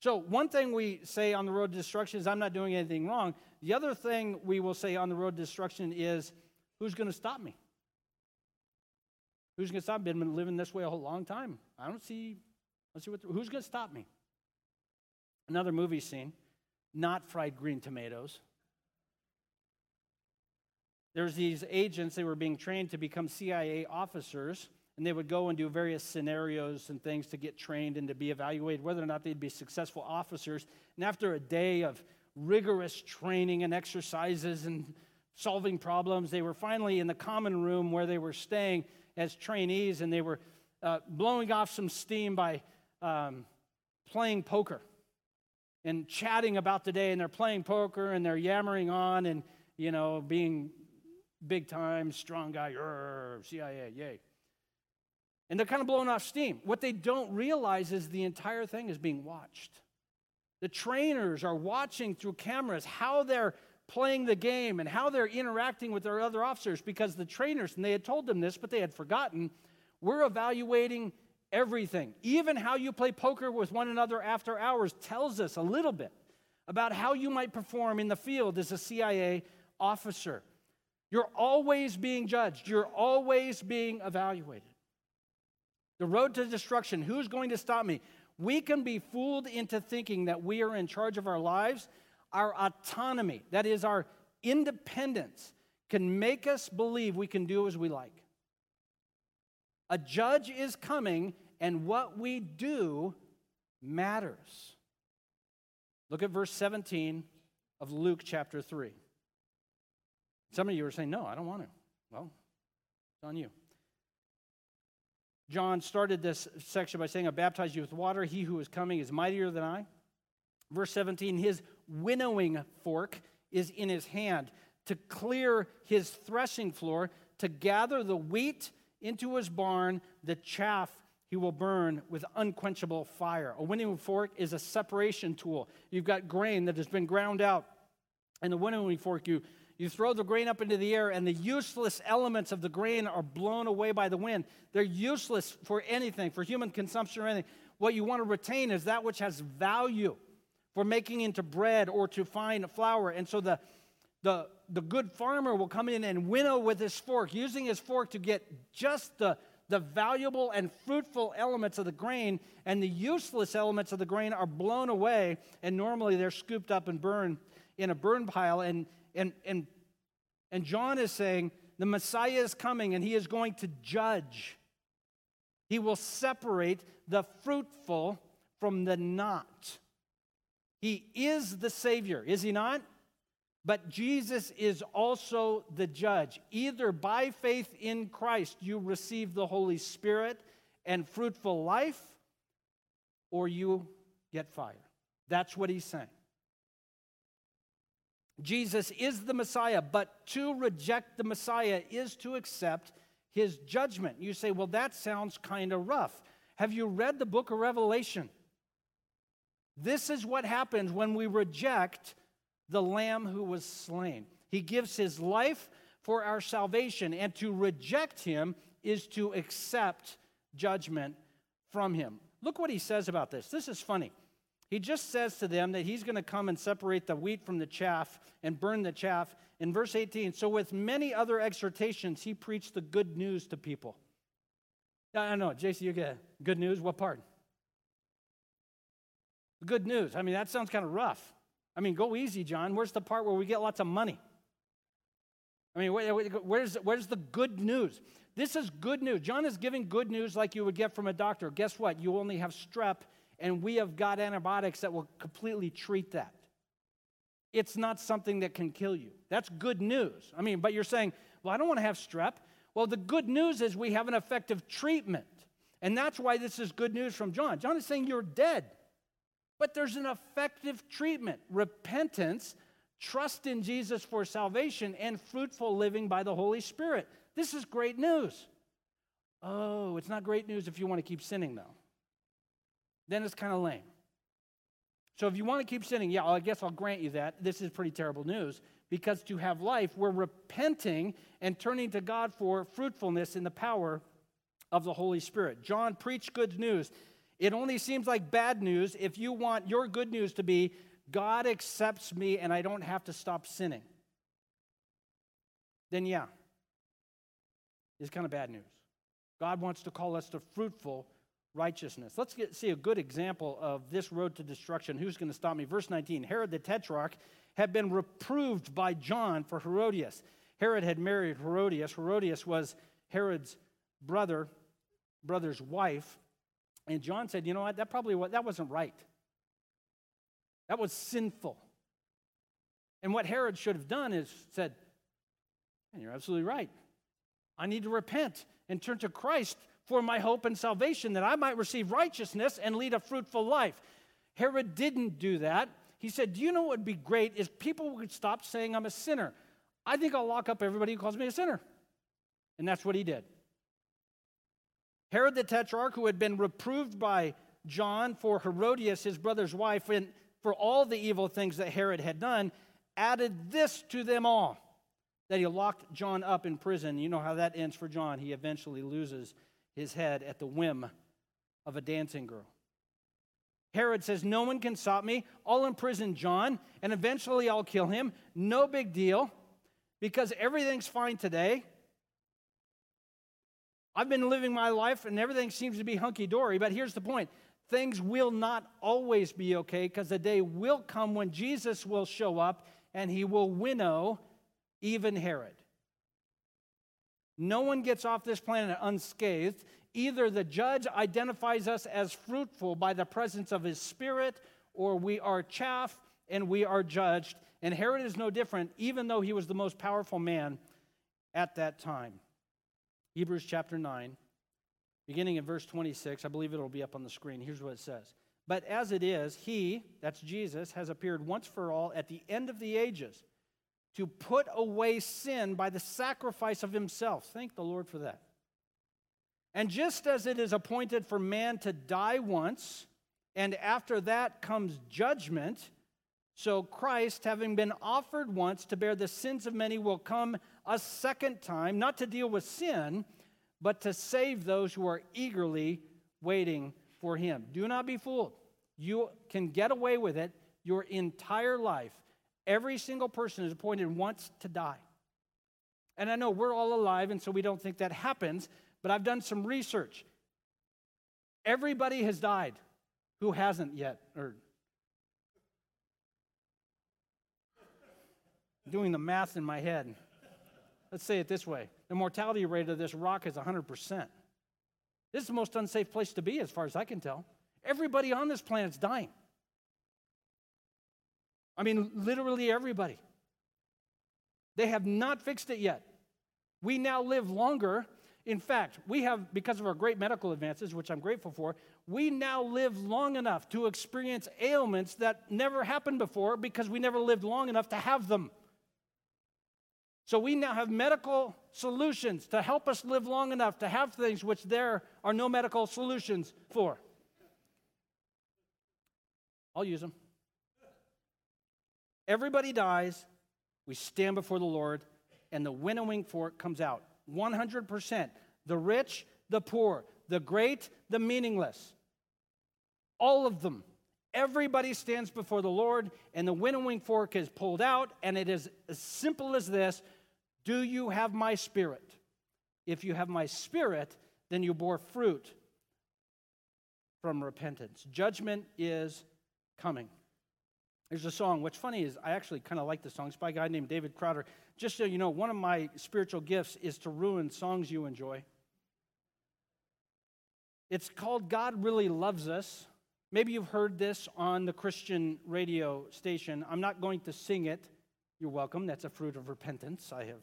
So, one thing we say on the road to destruction is, I'm not doing anything wrong. The other thing we will say on the road to destruction is, who's going to stop me? Who's going to stop me? I've been living this way a whole long time. I don't see, let's see what, who's going to stop me? Another movie scene, not fried green tomatoes. There's these agents, they were being trained to become CIA officers, and they would go and do various scenarios and things to get trained and to be evaluated whether or not they'd be successful officers. And after a day of rigorous training and exercises and solving problems, they were finally in the common room where they were staying as trainees, and they were uh, blowing off some steam by um, playing poker and chatting about the day. And they're playing poker and they're yammering on and, you know, being big time, strong guy, CIA, yay. And they're kind of blowing off steam. What they don't realize is the entire thing is being watched. The trainers are watching through cameras how they're playing the game and how they're interacting with their other officers because the trainers, and they had told them this, but they had forgotten, we're evaluating everything. Even how you play poker with one another after hours tells us a little bit about how you might perform in the field as a CIA officer. You're always being judged, you're always being evaluated. The road to destruction, who's going to stop me? We can be fooled into thinking that we are in charge of our lives. Our autonomy, that is, our independence, can make us believe we can do as we like. A judge is coming, and what we do matters. Look at verse 17 of Luke chapter 3. Some of you are saying, No, I don't want to. Well, it's on you. John started this section by saying, I baptize you with water. He who is coming is mightier than I. Verse 17, his winnowing fork is in his hand to clear his threshing floor, to gather the wheat into his barn, the chaff he will burn with unquenchable fire. A winnowing fork is a separation tool. You've got grain that has been ground out, and the winnowing fork, you you throw the grain up into the air, and the useless elements of the grain are blown away by the wind. They're useless for anything, for human consumption or anything. What you want to retain is that which has value for making into bread or to fine flour. And so the, the, the good farmer will come in and winnow with his fork, using his fork to get just the, the valuable and fruitful elements of the grain, and the useless elements of the grain are blown away, and normally they're scooped up and burned in a burn pile. And and, and, and John is saying the Messiah is coming and he is going to judge. He will separate the fruitful from the not. He is the Savior, is he not? But Jesus is also the judge. Either by faith in Christ you receive the Holy Spirit and fruitful life, or you get fire. That's what he's saying. Jesus is the Messiah, but to reject the Messiah is to accept his judgment. You say, well, that sounds kind of rough. Have you read the book of Revelation? This is what happens when we reject the Lamb who was slain. He gives his life for our salvation, and to reject him is to accept judgment from him. Look what he says about this. This is funny. He just says to them that he's going to come and separate the wheat from the chaff and burn the chaff. In verse 18, so with many other exhortations, he preached the good news to people. I don't know, JC, you get good news? What part? Good news. I mean, that sounds kind of rough. I mean, go easy, John. Where's the part where we get lots of money? I mean, where's, where's the good news? This is good news. John is giving good news like you would get from a doctor. Guess what? You only have strep and we have got antibiotics that will completely treat that. It's not something that can kill you. That's good news. I mean, but you're saying, well, I don't want to have strep. Well, the good news is we have an effective treatment. And that's why this is good news from John. John is saying you're dead, but there's an effective treatment repentance, trust in Jesus for salvation, and fruitful living by the Holy Spirit. This is great news. Oh, it's not great news if you want to keep sinning, though then it's kind of lame. So if you want to keep sinning, yeah, I guess I'll grant you that. This is pretty terrible news because to have life, we're repenting and turning to God for fruitfulness in the power of the Holy Spirit. John preached good news. It only seems like bad news if you want your good news to be God accepts me and I don't have to stop sinning. Then, yeah, it's kind of bad news. God wants to call us to fruitful righteousness. Let's get, see a good example of this road to destruction. Who's going to stop me? Verse 19 Herod the Tetrarch had been reproved by John for Herodias. Herod had married Herodias. Herodias was Herod's brother, brother's wife. And John said, You know what? That probably what that wasn't right. That was sinful. And what Herod should have done is said, and you're absolutely right. I need to repent and turn to Christ for my hope and salvation, that I might receive righteousness and lead a fruitful life. Herod didn't do that. He said, Do you know what would be great if people would stop saying I'm a sinner? I think I'll lock up everybody who calls me a sinner. And that's what he did. Herod the Tetrarch, who had been reproved by John for Herodias, his brother's wife, and for all the evil things that Herod had done, added this to them all that he locked John up in prison. You know how that ends for John. He eventually loses his head at the whim of a dancing girl. Herod says, No one can stop me. I'll imprison John, and eventually I'll kill him. No big deal, because everything's fine today. I've been living my life, and everything seems to be hunky dory. But here's the point things will not always be okay, because the day will come when Jesus will show up and he will winnow even Herod. No one gets off this planet unscathed. Either the judge identifies us as fruitful by the presence of his spirit, or we are chaff and we are judged. And Herod is no different, even though he was the most powerful man at that time. Hebrews chapter 9, beginning in verse 26. I believe it'll be up on the screen. Here's what it says. But as it is, he, that's Jesus, has appeared once for all at the end of the ages to put away sin by the sacrifice of himself. Thank the Lord for that. And just as it is appointed for man to die once, and after that comes judgment, so Christ, having been offered once to bear the sins of many, will come a second time, not to deal with sin, but to save those who are eagerly waiting for him. Do not be fooled. You can get away with it your entire life Every single person is appointed once to die. And I know we're all alive, and so we don't think that happens, but I've done some research. Everybody has died who hasn't yet, or doing the math in my head. Let's say it this way the mortality rate of this rock is 100%. This is the most unsafe place to be, as far as I can tell. Everybody on this planet's dying. I mean, literally everybody. They have not fixed it yet. We now live longer. In fact, we have, because of our great medical advances, which I'm grateful for, we now live long enough to experience ailments that never happened before because we never lived long enough to have them. So we now have medical solutions to help us live long enough to have things which there are no medical solutions for. I'll use them. Everybody dies. We stand before the Lord, and the winnowing fork comes out 100%. The rich, the poor, the great, the meaningless. All of them. Everybody stands before the Lord, and the winnowing fork is pulled out, and it is as simple as this Do you have my spirit? If you have my spirit, then you bore fruit from repentance. Judgment is coming. There's a song. What's funny is I actually kind of like the song. It's by a guy named David Crowder. Just so you know, one of my spiritual gifts is to ruin songs you enjoy. It's called God Really Loves Us. Maybe you've heard this on the Christian radio station. I'm not going to sing it. You're welcome. That's a fruit of repentance. I have.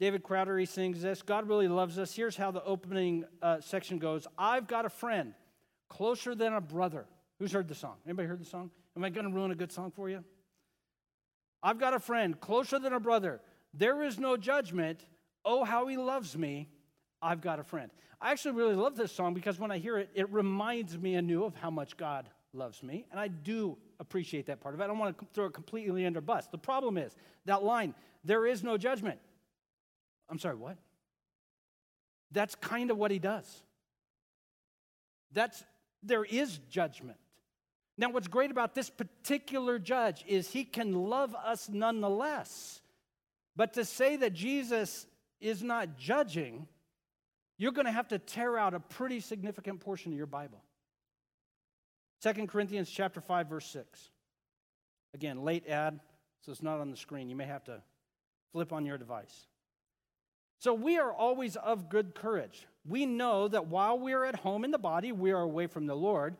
David Crowder, he sings this God really loves us. Here's how the opening uh, section goes I've got a friend closer than a brother. Who's heard the song? Anybody heard the song? Am I going to ruin a good song for you? I've got a friend closer than a brother. There is no judgment. Oh, how he loves me. I've got a friend. I actually really love this song because when I hear it, it reminds me anew of how much God loves me, and I do appreciate that part of it. I don't want to throw it completely under bus. The problem is that line, there is no judgment. I'm sorry, what? That's kind of what he does. That's there is judgment. Now, what's great about this particular judge is he can love us nonetheless. But to say that Jesus is not judging, you're going to have to tear out a pretty significant portion of your Bible. 2 Corinthians chapter 5 verse 6. Again, late add, so it's not on the screen. You may have to flip on your device. So we are always of good courage. We know that while we are at home in the body, we are away from the Lord,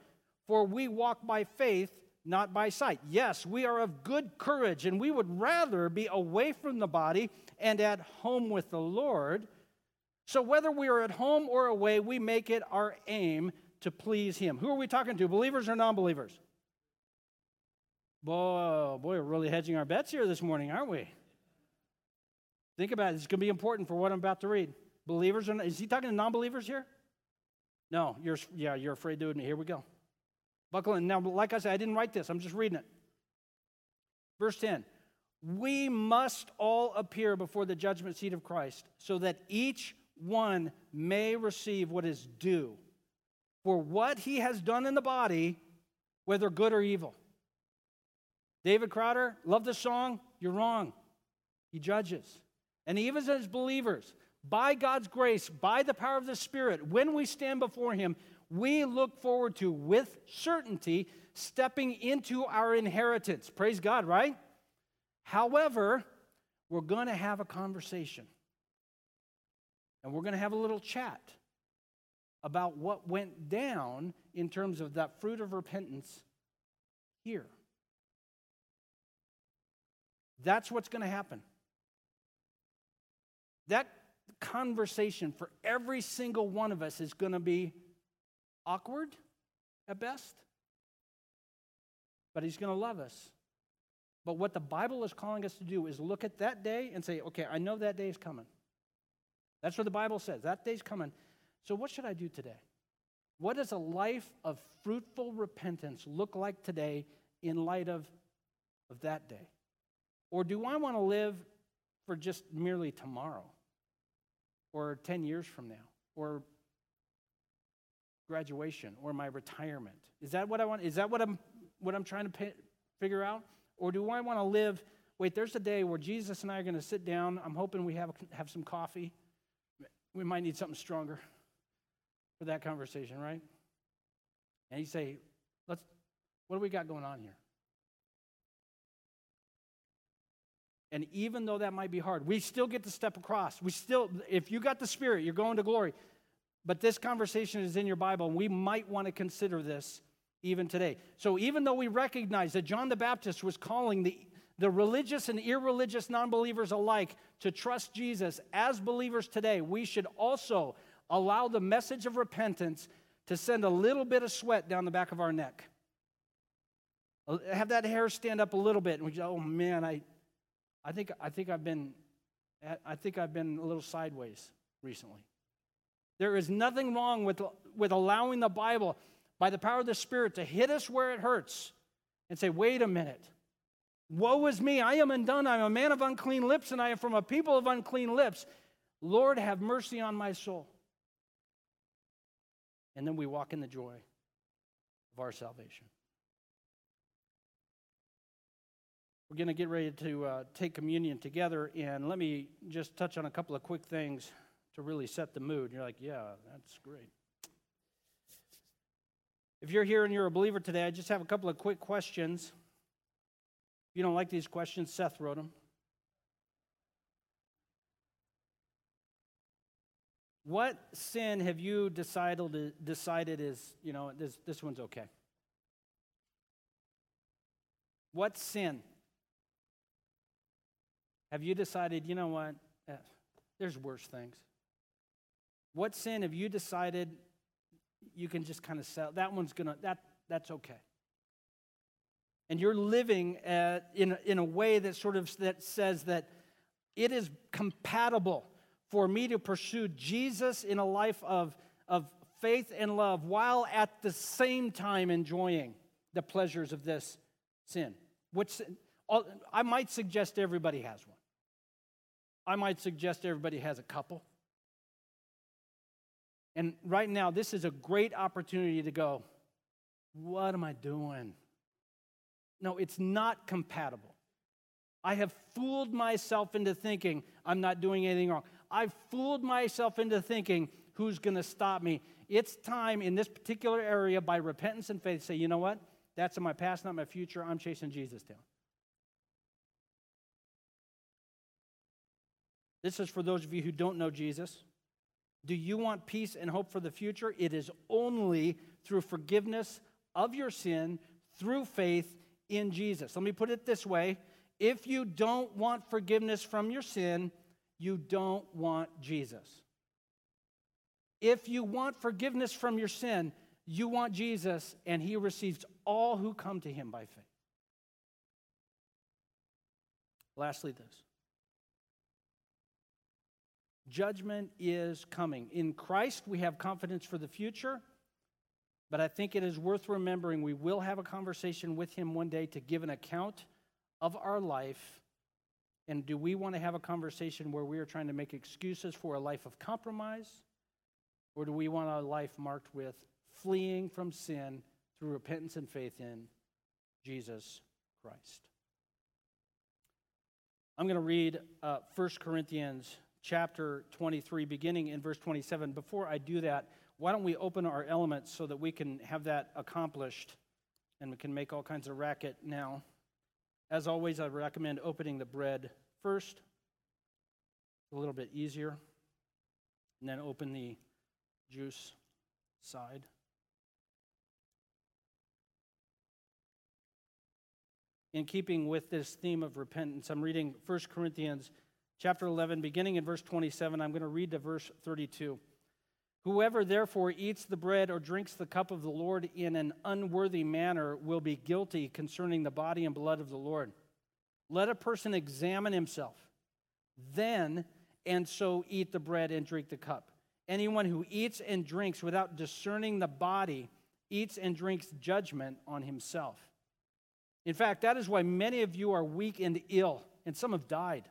for we walk by faith, not by sight. Yes, we are of good courage, and we would rather be away from the body and at home with the Lord. So whether we are at home or away, we make it our aim to please Him. Who are we talking to, believers or non believers? Boy, boy, we're really hedging our bets here this morning, aren't we? Think about it. It's going to be important for what I'm about to read. Believers or is he talking to non-believers here? No, you're yeah, you're afraid to admit. Here we go. Buckle in. Now, like I said, I didn't write this. I'm just reading it. Verse 10. We must all appear before the judgment seat of Christ, so that each one may receive what is due for what he has done in the body, whether good or evil. David Crowder, love the song. You're wrong. He judges. And even as believers, by God's grace, by the power of the Spirit, when we stand before Him, we look forward to, with certainty, stepping into our inheritance. Praise God, right? However, we're going to have a conversation. And we're going to have a little chat about what went down in terms of that fruit of repentance here. That's what's going to happen. That conversation for every single one of us is going to be awkward at best, but He's going to love us. But what the Bible is calling us to do is look at that day and say, okay, I know that day is coming. That's what the Bible says. That day's coming. So, what should I do today? What does a life of fruitful repentance look like today in light of, of that day? Or do I want to live for just merely tomorrow? Or 10 years from now? Or graduation? Or my retirement? Is that what I want? Is that what I'm, what I'm trying to pay, figure out? Or do I want to live? Wait, there's a day where Jesus and I are going to sit down. I'm hoping we have, have some coffee. We might need something stronger for that conversation, right? And you say, let's, what do we got going on here? And even though that might be hard, we still get to step across. We still, if you got the Spirit, you're going to glory. But this conversation is in your Bible, and we might want to consider this even today. So, even though we recognize that John the Baptist was calling the, the religious and irreligious non believers alike to trust Jesus as believers today, we should also allow the message of repentance to send a little bit of sweat down the back of our neck. Uh, have that hair stand up a little bit, and we go, oh man, I, I think, I think I've been, I think I've been a little sideways recently. There is nothing wrong with, with allowing the Bible, by the power of the Spirit, to hit us where it hurts and say, wait a minute. Woe is me, I am undone. I'm a man of unclean lips, and I am from a people of unclean lips. Lord, have mercy on my soul. And then we walk in the joy of our salvation. We're going to get ready to uh, take communion together, and let me just touch on a couple of quick things to really set the mood. You're like, yeah, that's great. If you're here and you're a believer today, I just have a couple of quick questions. If you don't like these questions, Seth wrote them. What sin have you decided, decided is, you know, this, this one's okay? What sin have you decided, you know what? Eh, there's worse things. What sin have you decided you can just kind of sell? That one's gonna that that's okay. And you're living at, in in a way that sort of that says that it is compatible for me to pursue Jesus in a life of of faith and love while at the same time enjoying the pleasures of this sin. Which I might suggest everybody has one. I might suggest everybody has a couple. And right now, this is a great opportunity to go, What am I doing? No, it's not compatible. I have fooled myself into thinking I'm not doing anything wrong. I've fooled myself into thinking who's going to stop me. It's time in this particular area by repentance and faith say, you know what? That's in my past, not my future. I'm chasing Jesus down. This is for those of you who don't know Jesus. Do you want peace and hope for the future? It is only through forgiveness of your sin through faith in Jesus. Let me put it this way if you don't want forgiveness from your sin, you don't want Jesus. If you want forgiveness from your sin, you want Jesus, and he receives all who come to him by faith. Lastly, this judgment is coming. In Christ, we have confidence for the future, but I think it is worth remembering we will have a conversation with him one day to give an account of our life. And do we want to have a conversation where we are trying to make excuses for a life of compromise? Or do we want a life marked with fleeing from sin through repentance and faith in Jesus Christ? I'm going to read uh, 1 Corinthians chapter 23, beginning in verse 27. Before I do that, why don't we open our elements so that we can have that accomplished and we can make all kinds of racket now? As always, I recommend opening the bread first, a little bit easier, and then open the juice side. In keeping with this theme of repentance, I'm reading 1 Corinthians chapter 11, beginning in verse 27. I'm going to read to verse 32. Whoever therefore eats the bread or drinks the cup of the Lord in an unworthy manner will be guilty concerning the body and blood of the Lord. Let a person examine himself, then and so eat the bread and drink the cup. Anyone who eats and drinks without discerning the body eats and drinks judgment on himself. In fact, that is why many of you are weak and ill, and some have died.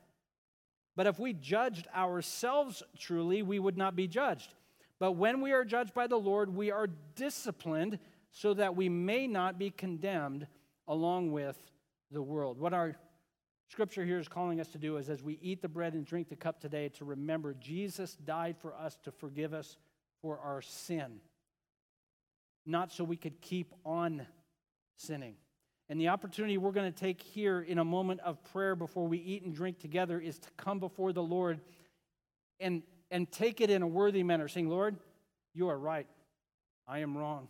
But if we judged ourselves truly, we would not be judged. But when we are judged by the Lord, we are disciplined so that we may not be condemned along with the world. What our scripture here is calling us to do is as we eat the bread and drink the cup today, to remember Jesus died for us to forgive us for our sin, not so we could keep on sinning. And the opportunity we're going to take here in a moment of prayer before we eat and drink together is to come before the Lord and, and take it in a worthy manner, saying, Lord, you are right. I am wrong.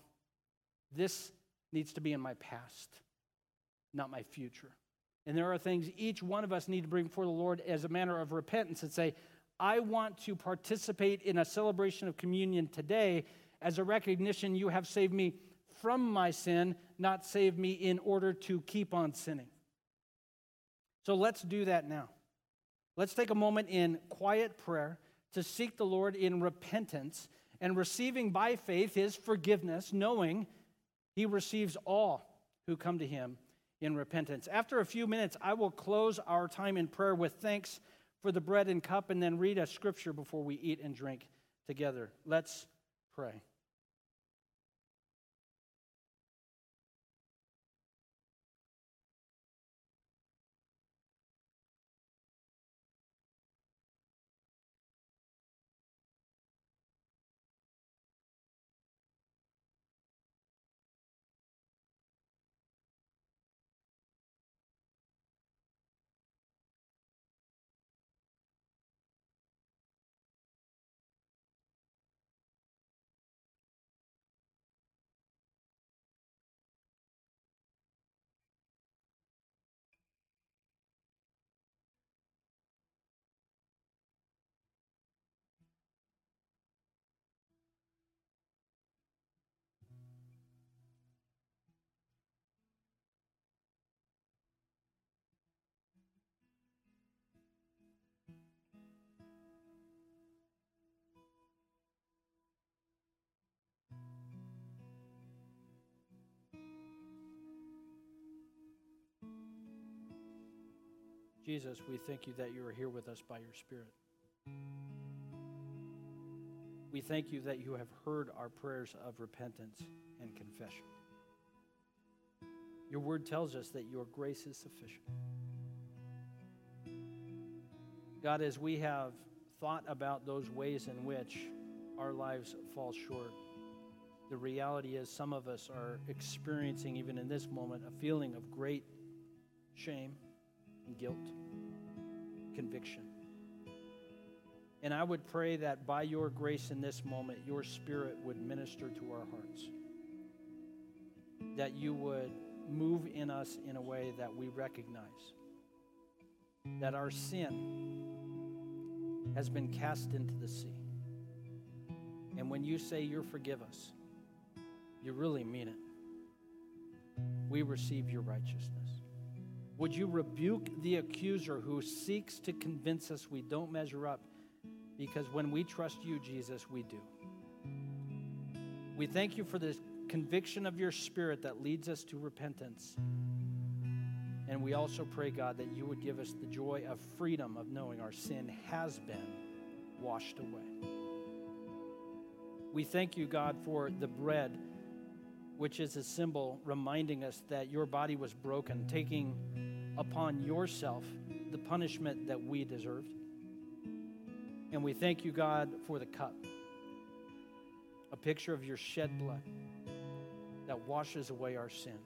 This needs to be in my past, not my future. And there are things each one of us need to bring before the Lord as a manner of repentance and say, I want to participate in a celebration of communion today as a recognition you have saved me from my sin, not save me in order to keep on sinning. So let's do that now. Let's take a moment in quiet prayer to seek the Lord in repentance and receiving by faith his forgiveness, knowing he receives all who come to him in repentance. After a few minutes, I will close our time in prayer with thanks for the bread and cup and then read a scripture before we eat and drink together. Let's pray. Jesus, we thank you that you are here with us by your Spirit. We thank you that you have heard our prayers of repentance and confession. Your word tells us that your grace is sufficient. God, as we have thought about those ways in which our lives fall short, the reality is some of us are experiencing, even in this moment, a feeling of great shame guilt, conviction. And I would pray that by your grace in this moment, your spirit would minister to our hearts. That you would move in us in a way that we recognize that our sin has been cast into the sea. And when you say you forgive us, you really mean it. We receive your righteousness. Would you rebuke the accuser who seeks to convince us we don't measure up? Because when we trust you, Jesus, we do. We thank you for this conviction of your spirit that leads us to repentance. And we also pray, God, that you would give us the joy of freedom of knowing our sin has been washed away. We thank you, God, for the bread, which is a symbol reminding us that your body was broken, taking upon yourself the punishment that we deserved. And we thank you, God, for the cup, a picture of your shed blood that washes away our sin,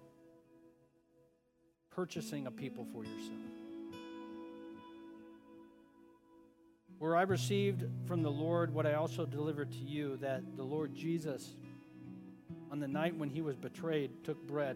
purchasing a people for yourself. Where I received from the Lord what I also delivered to you that the Lord Jesus, on the night when he was betrayed, took bread.